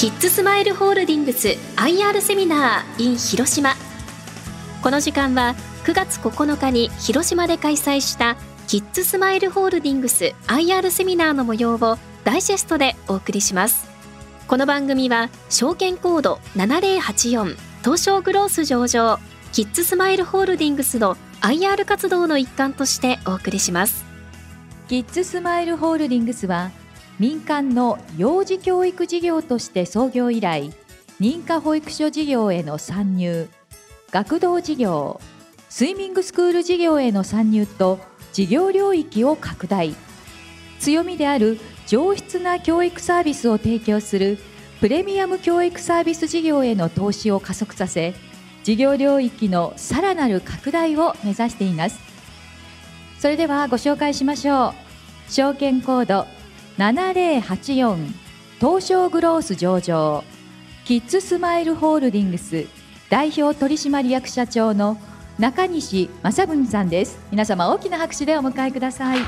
キッズスマイルホールディングス IR セミナー in 広島この時間は9月9日に広島で開催したキッズスマイルホールディングス IR セミナーの模様をダイジェストでお送りします。この番組は証券コード7084東証グロース上場キッズスマイルホールディングスの IR 活動の一環としてお送りします。キッズスマイルホールディングスは民間の幼児教育事業として創業以来認可保育所事業への参入学童事業スイミングスクール事業への参入と事業領域を拡大。強みである上質な教育サービスを提供するプレミアム教育サービス事業への投資を加速させ事業領域のさらなる拡大を目指しています。それではご紹介しましょう。証券コード7084東証グロース上場。キッズスマイルホールディングス代表取締役社長の中西正文さんです。皆様大きな拍手でお迎えください。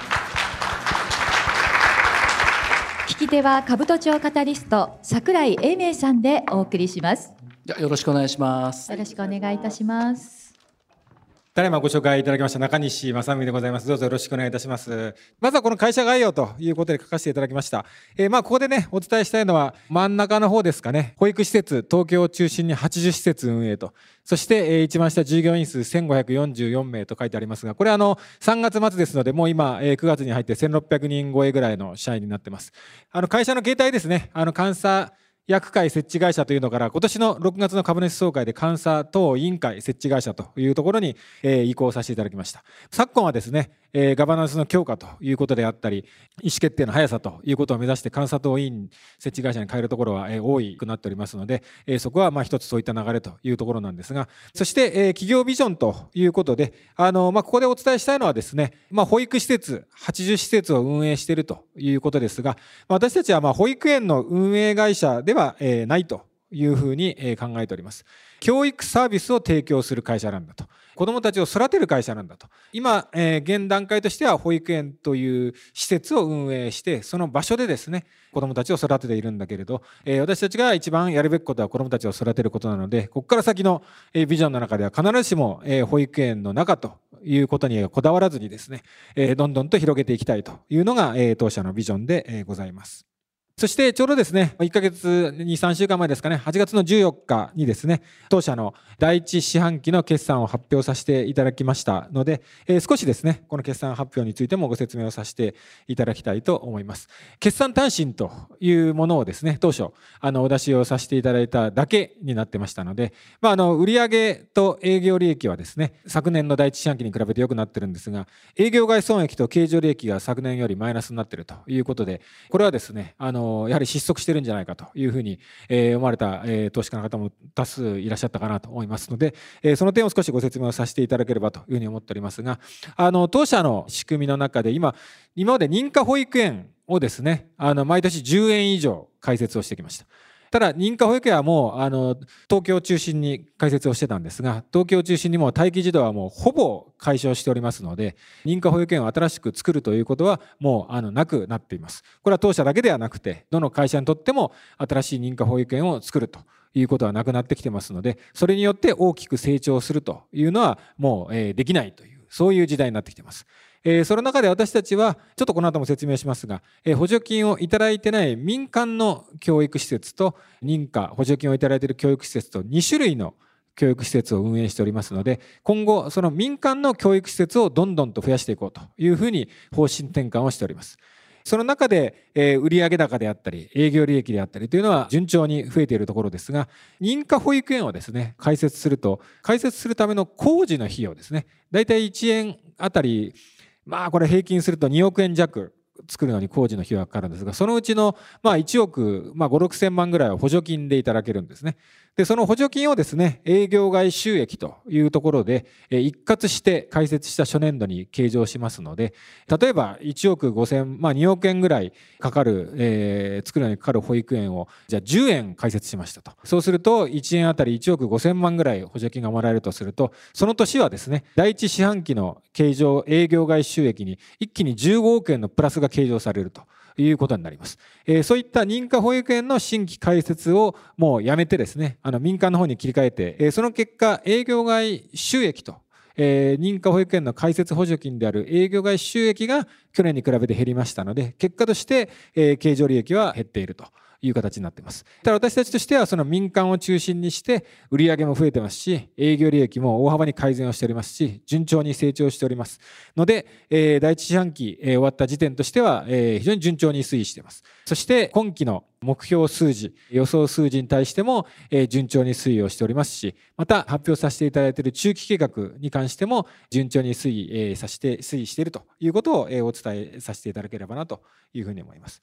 聞き手は兜町カタリスト櫻井英明さんでお送りします。よろしくお願いします。よろしくお願いいたしますただいまご紹介いただきました中西正美でございます。どうぞよろしくお願いいたします。まずはこの会社概要ということで書かせていただきました。えー、まあここでね、お伝えしたいのは真ん中の方ですかね。保育施設、東京を中心に80施設運営と。そして、えー、一番下従業員数1544名と書いてありますが、これあの3月末ですので、もう今、えー、9月に入って1600人超えぐらいの社員になってます。あの会社の形態ですね。あの監査薬会設置会社というのから今年の6月の株主総会で監査等委員会設置会社というところに、えー、移行させていただきました。昨今はですねえー、ガバナンスの強化ということであったり意思決定の速さということを目指して監査等委員設置会社に変えるところは、えー、多くなっておりますので、えー、そこはまあ一つそういった流れというところなんですがそして、えー、企業ビジョンということであの、まあ、ここでお伝えしたいのはですね、まあ、保育施設80施設を運営しているということですが私たちはまあ保育園の運営会社ででは、ないというふうに考えております。教育サービスを提供する会社なんだと。子どもたちを育てる会社なんだと。今、え、現段階としては保育園という施設を運営して、その場所でですね、子どもたちを育てているんだけれど、え、私たちが一番やるべきことは子どもたちを育てることなので、ここから先の、え、ビジョンの中では必ずしも、え、保育園の中ということにこだわらずにですね、え、どんどんと広げていきたいというのが、え、当社のビジョンで、え、ございます。そしてちょうどですね、1ヶ月に3週間前ですかね、8月の14日にですね、当社の第一四半期の決算を発表させていただきましたので、えー、少しですね、この決算発表についてもご説明をさせていただきたいと思います。決算単身というものをですね、当初、あの、お出しをさせていただいただけになってましたので、まあ、あの、売上と営業利益はですね、昨年の第一四半期に比べて良くなってるんですが、営業外損益と経常利益が昨年よりマイナスになっているということで、これはですね、あの、やはり失速してるんじゃないかというふうに、え思われた、え投資家の方も多数いらっしゃったかなと思いますので、えその点を少しご説明をさせていただければというふうに思っておりますが、あの、当社の仕組みの中で今、今まで認可保育園をですね、あの、毎年10円以上開設をしてきました。ただ認可保育園はもうあの東京を中心に開設をしてたんですが東京を中心にも待機児童はもうほぼ解消しておりますので認可保育園を新しく作るということはもうあのなくなっています。これは当社だけではなくてどの会社にとっても新しい認可保育園を作るということはなくなってきてますのでそれによって大きく成長するというのはもうえできないというそういう時代になってきてます。えその中で私たちは、ちょっとこの後も説明しますが、え補助金をいただいてない民間の教育施設と認可、補助金をいただいている教育施設と2種類の教育施設を運営しておりますので、今後、その民間の教育施設をどんどんと増やしていこうというふうに方針転換をしております。その中で、え売上高であったり、営業利益であったりというのは順調に増えているところですが、認可保育園をですね、開設すると、開設するための工事の費用ですね、大体1円あたりまあこれ平均すると2億円弱。作るのに工事の費用がかかるんですが、そのうちのまあ1億、まあ、5、6千万ぐらいは補助金でいただけるんですね。で、その補助金をですね、営業外収益というところで、一括して開設した初年度に計上しますので、例えば1億5千、まあ2億円ぐらいかかる、えー、作るのにかかる保育園を、じゃあ10円開設しましたと。そうすると、1円あたり1億5千万ぐらい補助金がもらえるとすると、その年はですね、第一四半期の計上、営業外収益に一気に15億円のプラスが計上されると。いうことになります。え、そういった認可保育園の新規開設をもうやめてですね、あの民間の方に切り替えて、え、その結果、営業外収益とえー、認可保育園の開設補助金である営業外収益が去年に比べて減りましたので、結果として、えー、経常利益は減っていると。いう形になっています。ただ私たちとしてはその民間を中心にして売り上げも増えてますし、営業利益も大幅に改善をしておりますし、順調に成長しております。ので、えー、第一四半期、えー、終わった時点としては、えー、非常に順調に推移しています。そして今期の目標数字、予想数字に対しても、え、順調に推移をしておりますし、また発表させていただいている中期計画に関しても順調に推移、え、させて、推移しているということを、え、お伝えさせていただければなというふうに思います。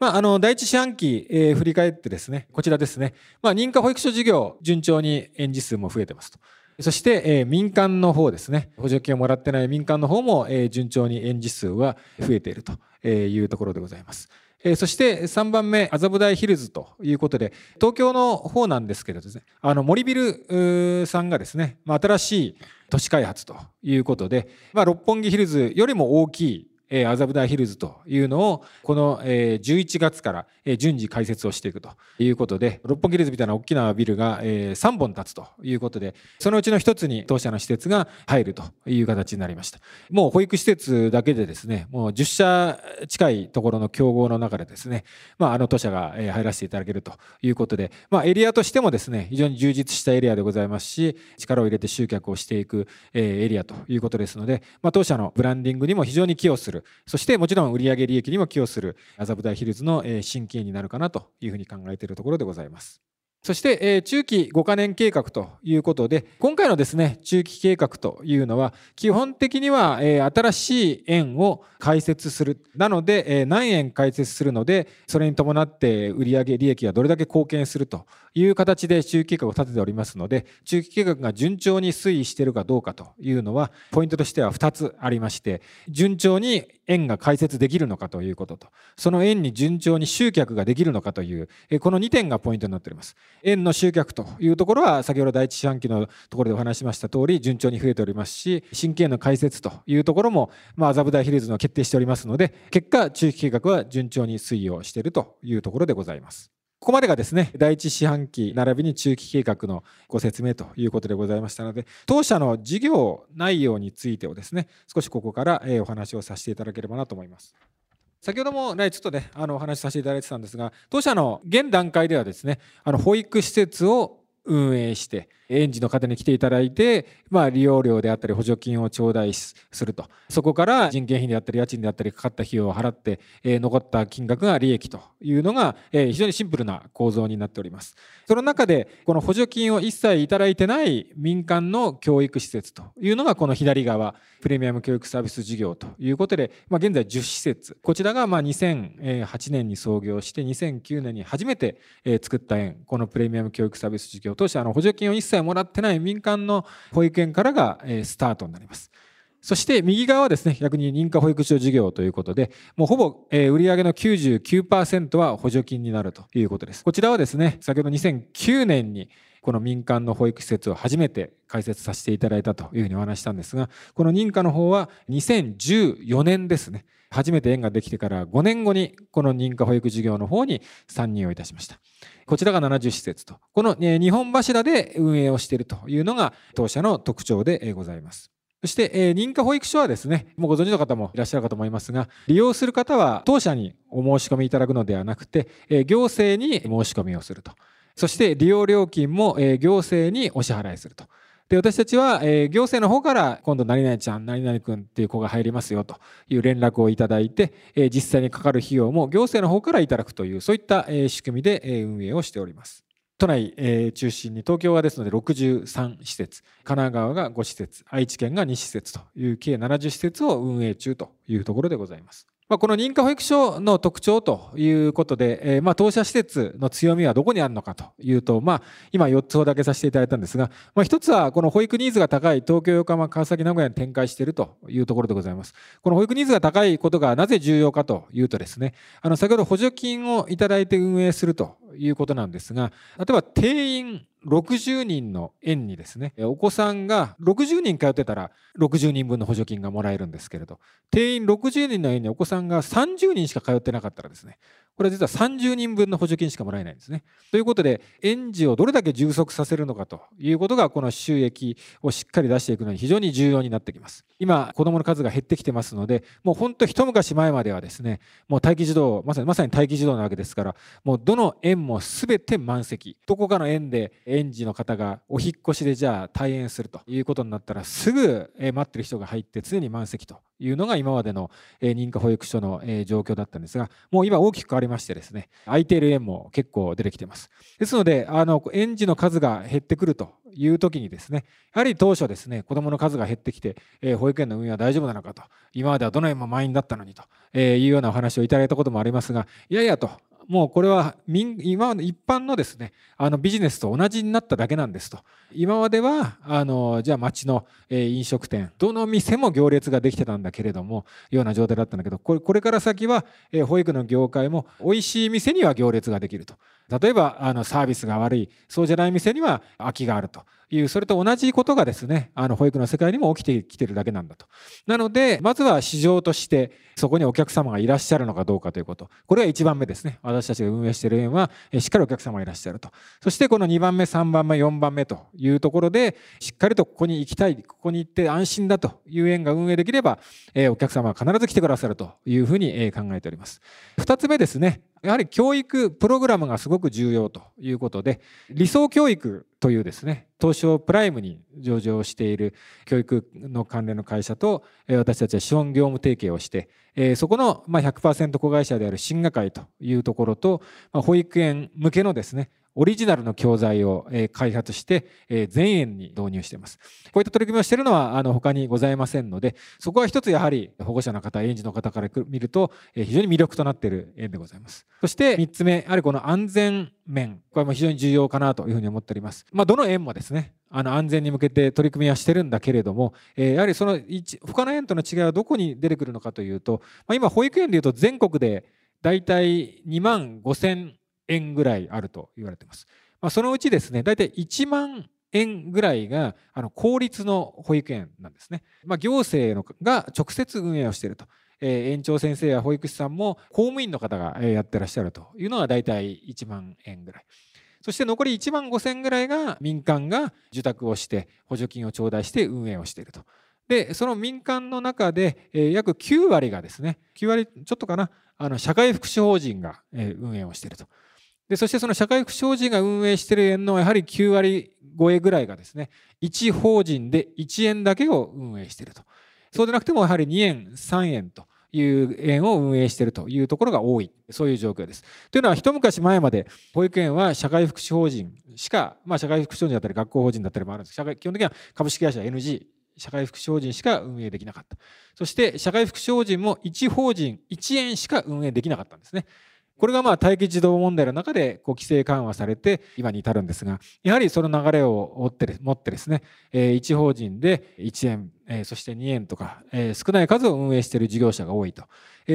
まあ、あの、第一四半期、えー、振り返ってですね、こちらですね。まあ、認可保育所事業、順調に園児数も増えてますと。そして、えー、民間の方ですね。補助金をもらってない民間の方も、えー、順調に園児数は増えているというところでございます。え、そして3番目、麻布台ヒルズということで、東京の方なんですけれどですね、あの、森ビルさんがですね、ま、新しい都市開発ということで、まあ、六本木ヒルズよりも大きい麻布台ヒルズというのを、この、11月から、順次開設をしていくということで、六本木ヒルズみたいな大きなビルが、3本立つということで、そのうちの一つに当社の施設が入るという形になりました。もう保育施設だけでですね、もう10社近いところの競合の中でですね、まあ、あの当社が入らせていただけるということで、まあ、エリアとしてもですね、非常に充実したエリアでございますし、力を入れて集客をしていくエリアということですので、まあ、当社のブランディングにも非常に寄与する、そしてもちろん売上利益にも寄与する麻布台ヒルズの新規になるかなというふうに考えているところでございます。そして、え中期5カ年計画ということで、今回のですね、中期計画というのは、基本的には、え新しい円を開設する。なので、え何円開設するので、それに伴って売上利益がどれだけ貢献するという形で中期計画を立てておりますので、中期計画が順調に推移しているかどうかというのは、ポイントとしては2つありまして、順調に円が開設できるのかということと、その円に順調に集客ができるのかという、この2点がポイントになっております。円の集客というところは先ほど第一四半期のところでお話しました通り順調に増えておりますし新規園の開設というところも麻布台ヒルズの決定しておりますので結果中期計画は順調に推移をしているというところでございます。ここまでがですね、第一四半期並びに中期計画のご説明ということでございましたので、当社の事業内容についてをですね、少しここからお話をさせていただければなと思います。先ほども、ね、ちょっとね、あのお話しさせていただいてたんですが、当社の現段階ではですね、あの保育施設を運営して、園児の方に来ていただいて、まあ、利用料であったり補助金を頂戴すると。そこから人件費であったり家賃であったりかかった費用を払って、えー、残った金額が利益というのが、えー、非常にシンプルな構造になっております。その中で、この補助金を一切いただいてない民間の教育施設というのがこの左側、プレミアム教育サービス事業ということで、まあ、現在10施設。こちらがまあ2008年に創業して2009年に初めて作った園、このプレミアム教育サービス事業としてあの補助金を一切もらってない民間の保育園からがスタートになります。そして右側はですね、逆に認可保育所事業ということで、もうほぼ売上の99%は補助金になるということです。こちらはですね、先ほど2009年にこの民間の保育施設を初めて開設させていただいたというふうにお話したんですが、この認可の方は2014年ですね。初めて園ができてから5年後にこの認可保育事業の方に参入をいたしました。こちらが70施設と。この2本柱で運営をしているというのが当社の特徴でございます。そして、え、認可保育所はですね、もうご存知の方もいらっしゃるかと思いますが、利用する方は当社にお申し込みいただくのではなくて、え、行政に申し込みをすると。そして利用料金も、行政にお支払いすると。で、私たちは、え、行政の方から今度何々ちゃん、何々くんっていう子が入りますよという連絡をいただいて、え、実際にかかる費用も行政の方からいただくという、そういった、え、仕組みで、え、運営をしております。都内、え、中心に東京はですので63施設神奈川が5施設愛知県が2施設という計70施設を運営中というところでございます。まあ、この認可保育所の特徴ということで、えー、まあ当社施設の強みはどこにあるのかというと、まあ、今4つほどだけさせていただいたんですが、まあ、1つはこの保育ニーズが高い東京、横浜、川崎、名古屋に展開しているというところでございます。この保育ニーズが高いことがなぜ重要かというとですね、あの先ほど補助金をいただいて運営するということなんですが、例えば定員60人の園にですね、お子さんが60人通ってたら60人分の補助金がもらえるんですけれど、定員60人の園にお子さんが30人しか通ってなかったらですね、これは実は30人分の補助金しかもらえないんですね。ということで、園児をどれだけ充足させるのかということが、この収益をしっかり出していくのに非常に重要になってきます。今、子どもの数が減ってきてますので、もう本当一昔前まではですね、もう待機児童、まさにまさに待機児童なわけですから、もうどの園も全て満席。どこかの園で園児の方がお引越しでじゃあ退園するということになったら、すぐ待ってる人が入って常に満席というのが今までの認可保育所の状況だったんですが、もう今大きく変わりましてですね、空いている園も結構出てきてます。ですので、あの、園児の数が減ってくるという時にですね、やはり当初ですね、子どもの数が減ってきて、えー、保育園の運営は大丈夫なのかと、今まではどの園も満員だったのにと、えー、いうようなお話をいただいたこともありますが、いやいやと、もうこれは今一般のですねあのビジネスと同じになっただけなんですと。今まではあのじゃあ町の、え飲食店どの店も行列ができてたんだけれどもような状態だったんだけどこれこれから先は、え保育の業界も美味しい店には行列ができると。例えばあのサービスが悪いそうじゃない店には空きがあると。いうそれと同じことがですねあの保育の世界にも起きてきてるだけなんだと。なのでまずは市場としてそこにお客様がいらっしゃるのかどうかということ。これが1番目ですね。私たちが運営している園はしっかりお客様がいらっしゃると。そしてこの2番目3番目4番目というところでしっかりとここに行きたいここに行って安心だという園が運営できればお客様は必ず来てくださるというふうに考えております。2つ目ですね。やはり教育プログラムがすごく重要ということで理想教育というですね東証プライムに上場している教育の関連の会社と私たちは資本業務提携をしてそこの100%子会社である進学会というところと保育園向けのですねオリジナルの教材を開発して全園に導入しています。こういった取り組みをしているのはあの他にございませんので、そこは一つやはり保護者の方、園児の方から見ると非常に魅力となっている園でございます。そして3つ目、やはりこの安全面、これも非常に重要かなというふうに思っております。まあ、どの園もですね、あの安全に向けて取り組みはしてるんだけれども、やはりその他の園との違いはどこに出てくるのかというと、まあ、今保育園でいうと全国で大体2万5千円ぐらいあると言われています。まあ、そのうちですね、大体1万円ぐらいがあの公立の保育園なんですね。まあ、行政のが直接運営をしていると。えー、園長先生や保育士さんも公務員の方がやってらっしゃるというのが大体1万円ぐらい。そして残り1万5000ぐらいが民間が受託をして補助金を頂戴して運営をしていると。で、その民間の中で、えー、約9割がですね、9割ちょっとかな、あの社会福祉法人が、運営をしていると。でそしてその社会福祉法人が運営している園のやはり9割超えぐらいがですね1法人で1円だけを運営しているとそうでなくてもやはり2円3円という園を運営しているというところが多いそういう状況です。というのは一昔前まで保育園は社会福祉法人しか、まあ、社会福祉法人だったり学校法人だったりもあるんです社会基本的には株式会社 NG 社会福祉法人しか運営できなかった。そして社会福祉法人も1法人1円しか運営できなかったんですね。これがまあ待機児童問題の中でこう規制緩和されて今に至るんですが、やはりその流れを追って持ってですね、1法人で1円、そして2円とか少ない数を運営している事業者が多いと。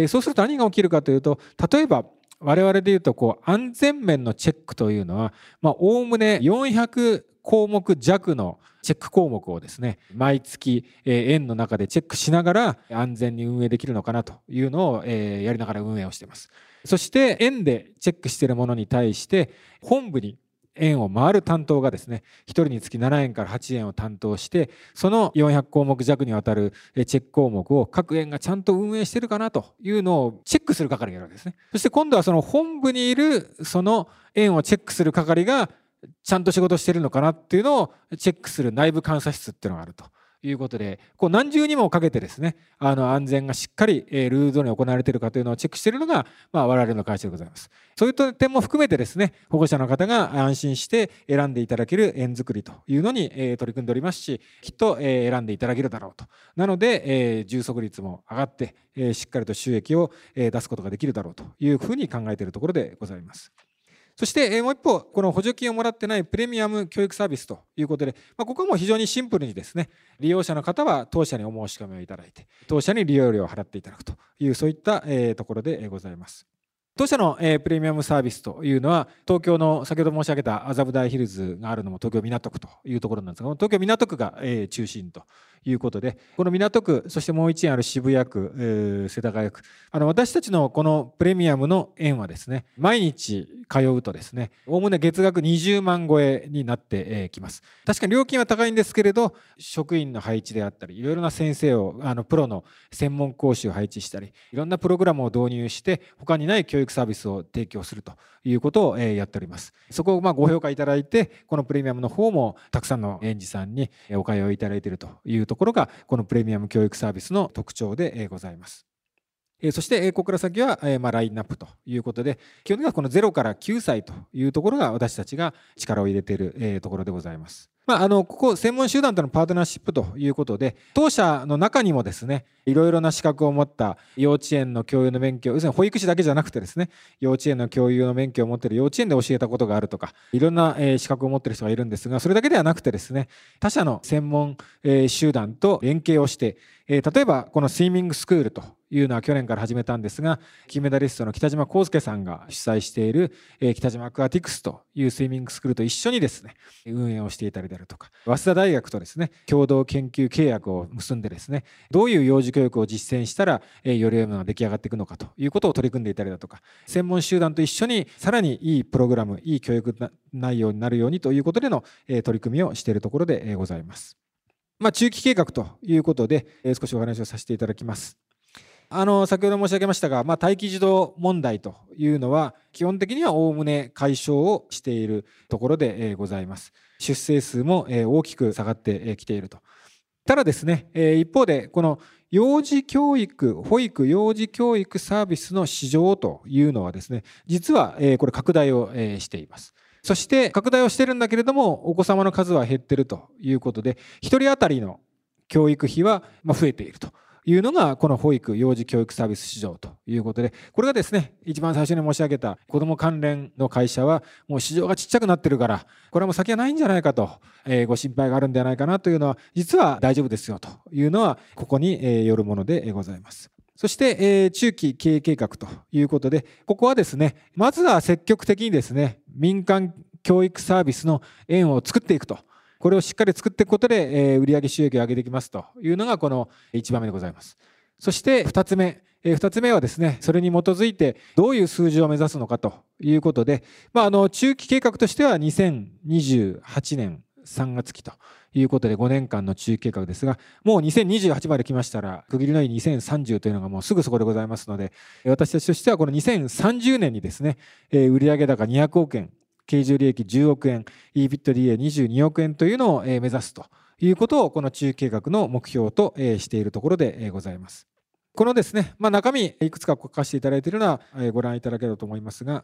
そうすると何が起きるかというと、例えば我々で言うとこう安全面のチェックというのは、おおむね400項目弱のチェック項目をですね、毎月、園の中でチェックしながら安全に運営できるのかなというのを、やりながら運営をしています。そして園でチェックしているものに対して本部に園を回る担当がですね1人につき7円から8円を担当してその400項目弱にわたるチェック項目を各園がちゃんと運営してるかなというのをチェックする係がいるわけですねそして今度はその本部にいるその園をチェックする係がちゃんと仕事してるのかなっていうのをチェックする内部監査室っていうのがあると。いうことで、こう何重にもかけてですね、あの安全がしっかり、えルール通りに行われているかというのをチェックしているのが、まあ、我々の会社でございます。そういった点も含めてですね、保護者の方が安心して選んでいただける園作りというのに、え取り組んでおりますし、きっと、え選んでいただけるだろうと。なので、え充足率も上がって、えしっかりと収益を、え出すことができるだろうというふうに考えているところでございます。そして、えもう一方、この補助金をもらってないプレミアム教育サービスということで、まあ、ここも非常にシンプルにですね、利用者の方は当社にお申し込みをいただいて、当社に利用料を払っていただくという、そういったえところでございます。当社の、え、プレミアムサービスというのは東京の先ほど申し上げた麻布台ヒルズがあるのも東京港区というところなんですが東京港区が、え、中心ということでこの港区そしてもう一円ある渋谷区、えー、世田谷区。あの私たちのこのプレミアムの円はですね毎日通うとですねおおむね月額20万超えになってきます。確かに料金は高いんですけれど職員の配置であったりいろいろな先生をあのプロの専門講師を配置したりいろんなプログラムを導入して他にない教育サービスを提供するということをやっております。そこをまご評価いただいてこのプレミアムの方もたくさんの園児さんにお通いいただいているというところがこのプレミアム教育サービスの特徴でございますそして、ここから先は、まあ、ラインナップということで、基本的にはこの0から9歳というところが私たちが力を入れているところでございます。まあ、あのここ専門集団とのパートナーシップということで当社の中にもですねいろいろな資格を持った幼稚園の教諭の免許要するに保育士だけじゃなくてですね幼稚園の教諭の免許を持っている幼稚園で教えたことがあるとかいろんな資格を持っている人がいるんですがそれだけではなくてですね他社の専門集団と連携をして例えばこのスイミングスクールというのは去年から始めたんですが金メダリストの北島康介さんが主催している北島アクアティクスというスイミングスクールと一緒にですね運営をしていたりであるとか早稲田大学とですね共同研究契約を結んでですねどういう幼児教育を実践したらより良いものが出来上がっていくのかということを取り組んでいたりだとか専門集団と一緒にさらにいいプログラムいい教育内容になるようにということでの取り組みをしているところでございます。まあ、中期計画ということで、え少しお話をさせていただきます。あの先ほど申し上げましたが、まあ、待機児童問題というのは基本的にはおおむね解消をしているところでございます。出生数も大きく下がってきていると。ただですね、一方でこの幼児教育、保育幼児教育サービスの市場というのはですね、実はこれ拡大をしています。そして拡大をしてるんだけれども、お子様の数は減ってるということで、1人当たりの教育費は増えていると。いうのがこの保育幼児教育サービス市場ということでこれがですね一番最初に申し上げた子ども関連の会社はもう市場がちっちゃくなってるからこれはもう先はないんじゃないかと、えご心配があるんではないかなというのは実は大丈夫ですよというのはここに、よるものでございます。そして、えー、中期経営計画ということで、ここはですね、まずは積極的にですね、民間教育サービスの円を作っていくと。これをしっかり作っていくことで、えー、売上収益を上げていきますというのがこの1番目でございます。そして2つ目。えー、2つ目はですね、それに基づいてどういう数字を目指すのかということで、まあ、あの中期計画としては2028年3月期ということで5年間の中期計画ですが、もう2028まで来ましたら、区切りのいい2030というのがもうすぐそこでございますので、私たちとしてはこの2030年にですね、売上高200億円、経常利益10億円、EBITDA22 億円というのを目指すということを、この中期計画の目標としているところでございます。このですね、まあ、中身、いくつか書かせていただいているのはご覧いただければと思いますが、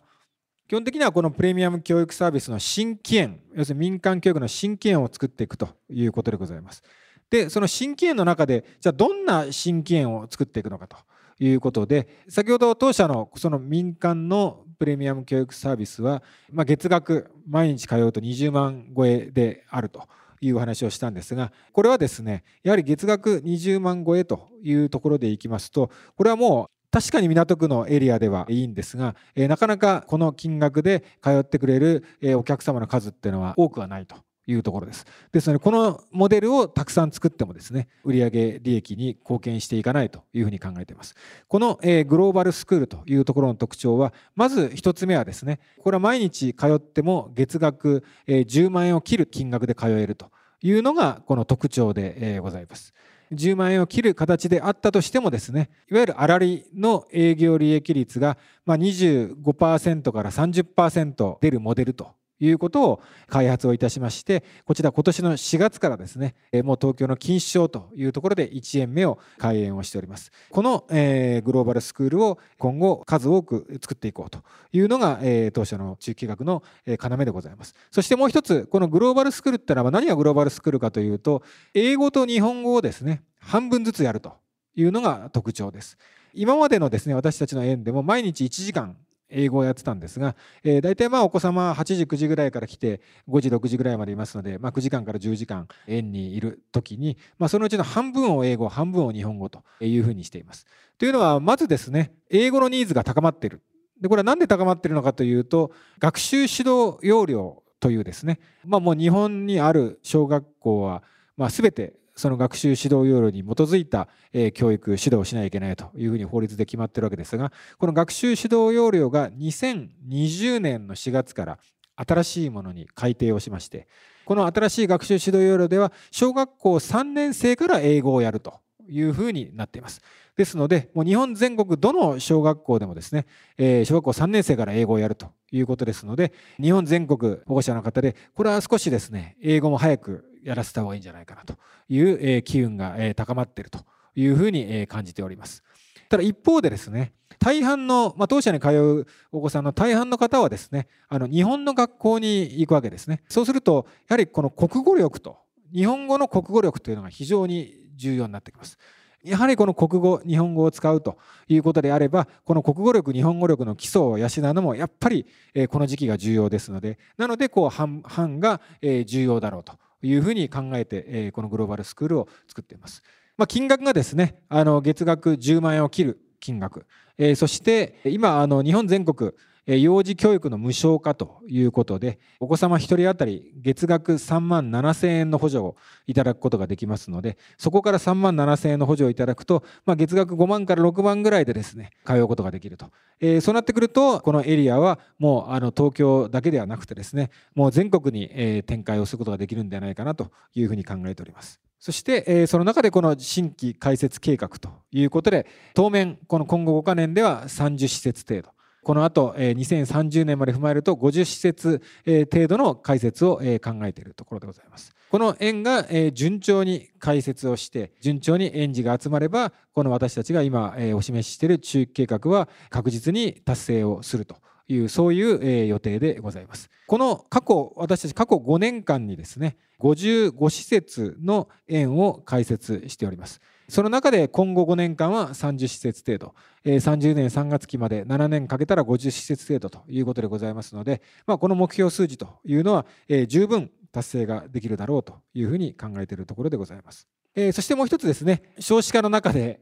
基本的にはこのプレミアム教育サービスの新規園、要するに民間教育の新規園を作っていくということでございます。で、その新規園の中で、じゃあどんな新規園を作っていくのかということで、先ほど当社のその民間のプレミアム教育サービスは、まあ、月額毎日通うと20万超えであると。いうお話をしたんですがこれはですねやはり月額20万超えというところでいきますとこれはもう確かに港区のエリアではいいんですが、えなかなかこの金額で通ってくれる、えお客様の数っていうのは多くはないというところです。ですので、このモデルをたくさん作ってもですね、売上利益に貢献していかないというふうに考えています。この、えグローバルスクールというところの特徴は、まず1つ目はですね、これは毎日通っても月額、え10万円を切る金額で通えるというのがこの特徴で、えございます。10万円を切る形であったとしてもですねいわゆる粗利の営業利益率がま25%から30%出るモデルということを開発をいたしましてこちら今年の4月からですねもう東京の錦糸町というところで1円目を開園をしております。この、えグローバルスクールを今後数多く作っていこうというのが、え当社の中期学の要でございます。そしてもう一つこのグローバルスクールってのは何がグローバルスクールかというと英語と日本語をですね半分ずつやるというのが特徴です。今までのですね私たちの園でも毎日1時間英語をやってたんですが、えー、大体まあお子様8時9時ぐらいから来て5時6時ぐらいまでいますので、まあ、9時間から10時間園にいる時に、まあ、そのうちの半分を英語半分を日本語というふうにしています。というのはまずですね英語のニーズが高まっているでこれは何で高まっているのかというと学習指導要領というですね、まあ、もう日本にある小学校は、まあ、全てその学習指導要領に基づいた、教育指導をしないといけないというふうに法律で決まってるわけですがこの学習指導要領が2020年の4月から新しいものに改定をしましてこの新しい学習指導要領では小学校3年生から英語をやるというふうになっています。ですので、もう日本全国どの小学校でもですね、えー、小学校3年生から英語をやるということですので、日本全国保護者の方で、これは少しですね、英語も早くやらせた方がいいんじゃないかなという、え、機運が、え、高まっているというふうに、え、感じております。ただ一方でですね、大半の、まあ、当社に通うお子さんの大半の方はですね、あの日本の学校に行くわけですね。そうすると、やはりこの国語力と、日本語の国語力というのが非常に重要になってきます。やはりこの国語日本語を使うということであればこの国語力日本語力の基礎を養うのもやっぱりこの時期が重要ですのでなのでこう半々が重要だろうというふうに考えてえこのグローバルスクールを作っています。まあ、金額がですねあの月額10万円を切る金額、えそして今あの日本全国幼児教育の無償化ということで、お子様1人当たり月額3万7千円の補助をいただくことができますので、そこから3万7千円の補助をいただくと、まあ、月額5万から6万ぐらいでですね、通うことができると。えー、そうなってくると、このエリアはもうあの東京だけではなくてですね、もう全国に、展開をすることができるんではないかなというふうに考えております。そして、えその中でこの新規開設計画ということで、当面、この今後5か年では30施設程度、この後、2030年まで踏まえると50施設程度の開設を考えているところでございます。この園が順調に開設をして、順調に園児が集まれば、この私たちが今お示ししている中期計画は確実に達成をするという、そういう予定でございます。この過去、私たち過去5年間にですね、55施設の園を開設しております。その中で今後5年間は30施設程度、30年3月期まで7年かけたら50施設程度ということでございますので、まあ、この目標数字というのは十分達成ができるだろうというふうに考えているところでございます。そしてもう一つですね、少子化の中で、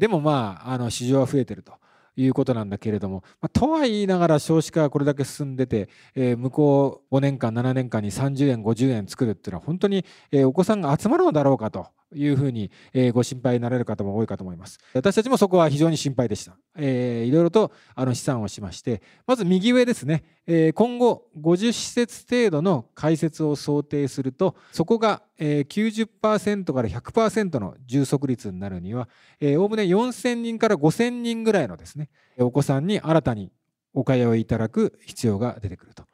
でもまあ、あの市場は増えていると。いうことなんだけれども、まあ、とは言いながら少子化がこれだけ進んでて、えー、向こう5年間7年間に30円50円作るっていうのは本当に、えー、お子さんが集まるのだろうかというふうに、え、ご心配になられる方も多いかと思います。私たちもそこは非常に心配でした。えー、いろいろとあの試算をしまして、まず右上ですね、え、今後50施設程度の開設を想定すると、そこが、90%から100%の充足率になるには、おおむね4000人から5000人ぐらいのですね、お子さんに新たにお通いいただく必要が出てくると。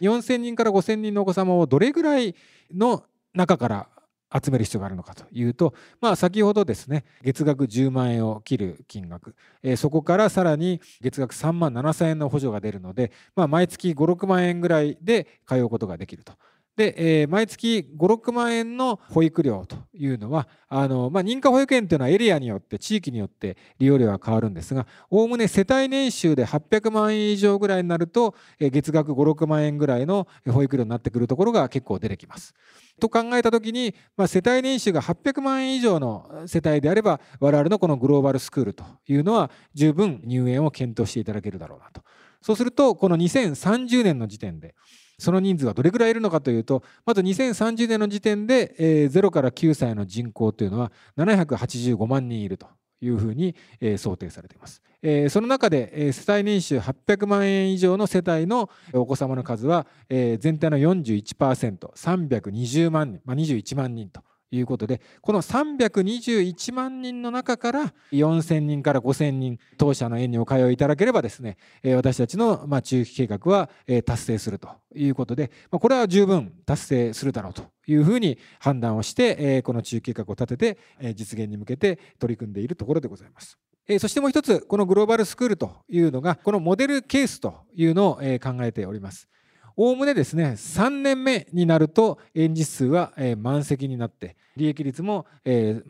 4000人から5000人のお子様をどれぐらいの中から集める必要があるのかというと、まあ、先ほどですね月額10万円を切る金額、えー、そこからさらに月額3万7千円の補助が出るので、まあ、毎月56万円ぐらいで通うことができると。で、えー、毎月5、6万円の保育料というのは、あの、まあ、認可保育園というのはエリアによって、地域によって利用料は変わるんですが、おおむね世帯年収で800万円以上ぐらいになると、えー、月額5、6万円ぐらいの保育料になってくるところが結構出てきます。と考えたときに、まあ、世帯年収が800万円以上の世帯であれば、我々のこのグローバルスクールというのは十分入園を検討していただけるだろうなと。そうすると、この2030年の時点で、その人数はどれぐらいいるのかというと、まず2030年の時点で、えー、0から9歳の人口というのは785万人いるというふうに、えー、想定されています。えー、その中で、えー、世帯年収800万円以上の世帯のお子様の数は、えー、全体の 41%320 万人、まあ、21万人ということでこの321万人の中から4000人から5000人当社の園にお通いいただければですね私たちの中期計画は達成するということでこれは十分達成するだろうというふうに判断をしてこの中期計画を立てて実現に向けて取り組んでいるところでございます。そしてもう一つ、このグローバルスクールというのが、このモデルケースというのを考えております。おおむねですね3年目になると園児数は満席になって利益率も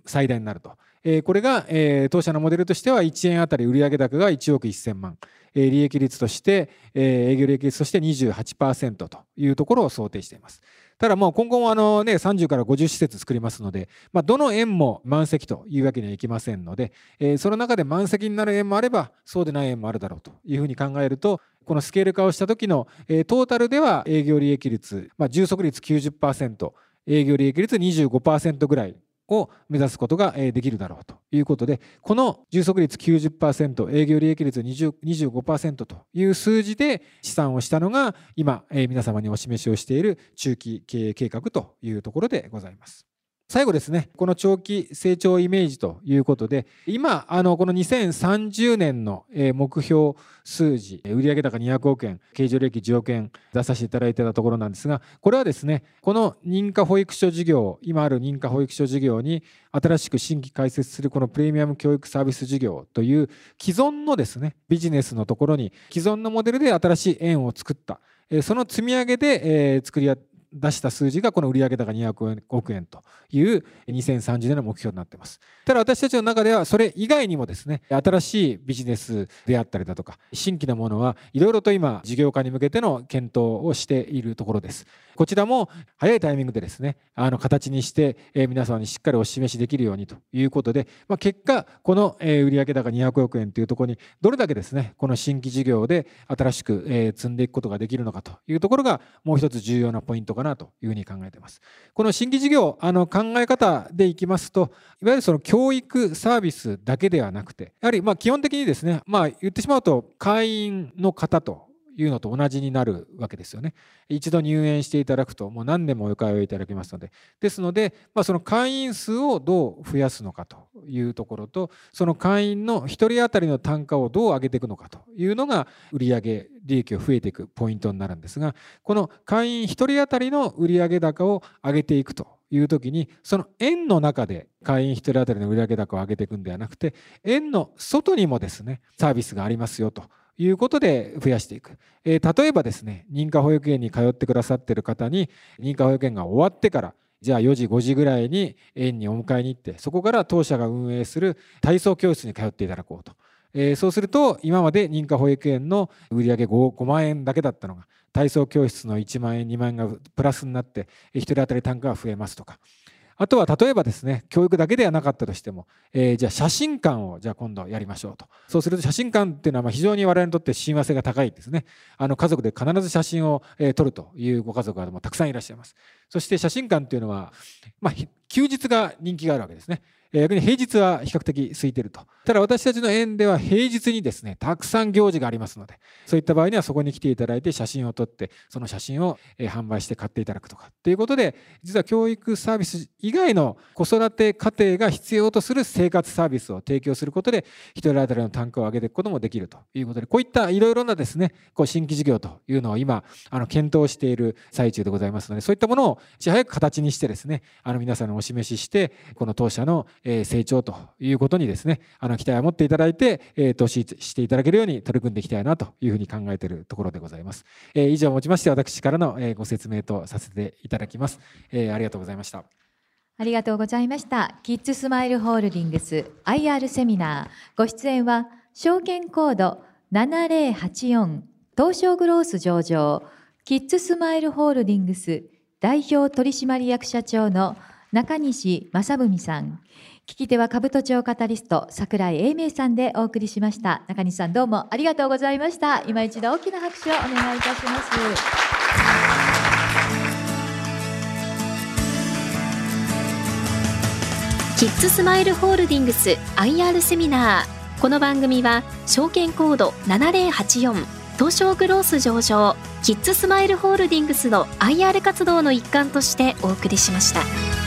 最大になると。これが当社のモデルとしては1円あたり売上高が1億1000万。利益率として営業利益率として28%というところを想定しています。ただもう今後もあのね、30から50施設作りますので、まあ、どの園も満席というわけにはいきませんので、えー、その中で満席になる園もあれば、そうでない園もあるだろうというふうに考えると、このスケール化をした時の、えー、トータルでは営業利益率、まあ、充足率90%、営業利益率25%ぐらいを目指すことができるだろうということで、この充足率90%、営業利益率25%という数字で試算をしたのが、今、皆様にお示しをしている中期経営計画というところでございます。最後ですね、この長期成長イメージということで、今、あのこの2030年の目標数字、売上高200億円、経常利益10億円出させていただいてたところなんですが、これはですね、この認可保育所事業、今ある認可保育所事業に新しく新規開設するこのプレミアム教育サービス事業という既存のですね、ビジネスのところに既存のモデルで新しい円を作った。その積み上げで作り出した数字がこの売上高200億円という2030年の目標になっています。ただ私たちの中ではそれ以外にもですね、新しいビジネスであったりだとか、新規なものはいろいろと今事業化に向けての検討をしているところです。こちらも早いタイミングでですね、あの形にして、え皆様にしっかりお示しできるようにということで、まあ、結果、この、え売上高200億円というところにどれだけですね、この新規事業で新しく、え積んでいくことができるのかというところがもう一つ重要なポイントかななというふうに考えています。この新規事業、あの考え方でいきますと、いわゆるその教育サービスだけではなくて、やはりま基本的にですね、まあ言ってしまうと会員の方というのと同じになるわけですよね。一度入園していただくと、もう何年もお通いいただけますので。ですので、まあ、その会員数をどう増やすのかというところと、その会員の1人当たりの単価をどう上げていくのかというのが、売上利益を増えていくポイントになるんですが、この会員1人当たりの売上高を上げていくという時にその円の中で会員1人当たりの売上高を上げていくんではなくて円の外にもですねサービスがありますよということで増やしていく。えー、例えばですね、認可保育園に通ってくださっている方に、認可保育園が終わってから、じゃあ4時、5時ぐらいに園にお迎えに行って、そこから当社が運営する体操教室に通っていただこうと。えー、そうすると、今まで認可保育園の売上 5, 5万円だけだったのが、体操教室の1万円、2万円がプラスになって、1人当たり単価が増えますとか。あとは例えばですね、教育だけではなかったとしても、えー、じゃあ写真館をじゃあ今度やりましょうと。そうすると写真館っていうのはま非常に我々にとって親和性が高いですね。あの家族で必ず写真を、え、撮るというご家族がもたくさんいらっしゃいます。そして写真館っていうのは、まあ、休日が人気があるわけですね。逆に平日は比較的空いてると。ただ私たちの園では平日にですね、たくさん行事がありますので、そういった場合にはそこに来ていただいて写真を撮って、その写真を販売して買っていただくとかっていうことで、実は教育サービス以外の子育て家庭が必要とする生活サービスを提供することで、一人当たりの単価を上げていくこともできるということで、こういったいろいろなですね、こう新規事業というのを今、あの検討している最中でございますので、そういったものをいち早く形にしてですね、あの皆さんにお示しして、この当社の成長ということにですね、あの期待を持っていただいて、え、投資していただけるように取り組んでいきたいなというふうに考えているところでございます。え、以上をもちまして私からのご説明とさせていただきます。え、ありがとうございました。ありがとうございました。キッズスマイルホールディングス IR セミナー。ご出演は、証券コード7084東証グロース上場キッズスマイルホールディングス代表取締役社長の中西正文さん。聞き手は兜町カタリスト桜井英明さんでお送りしました。中西さんどうもありがとうございました。今一度大きな拍手をお願いいたします。キッズスマイルホールディングス IR セミナーこの番組は証券コード7084東証グロース上場キッズスマイルホールディングスの IR 活動の一環としてお送りしました。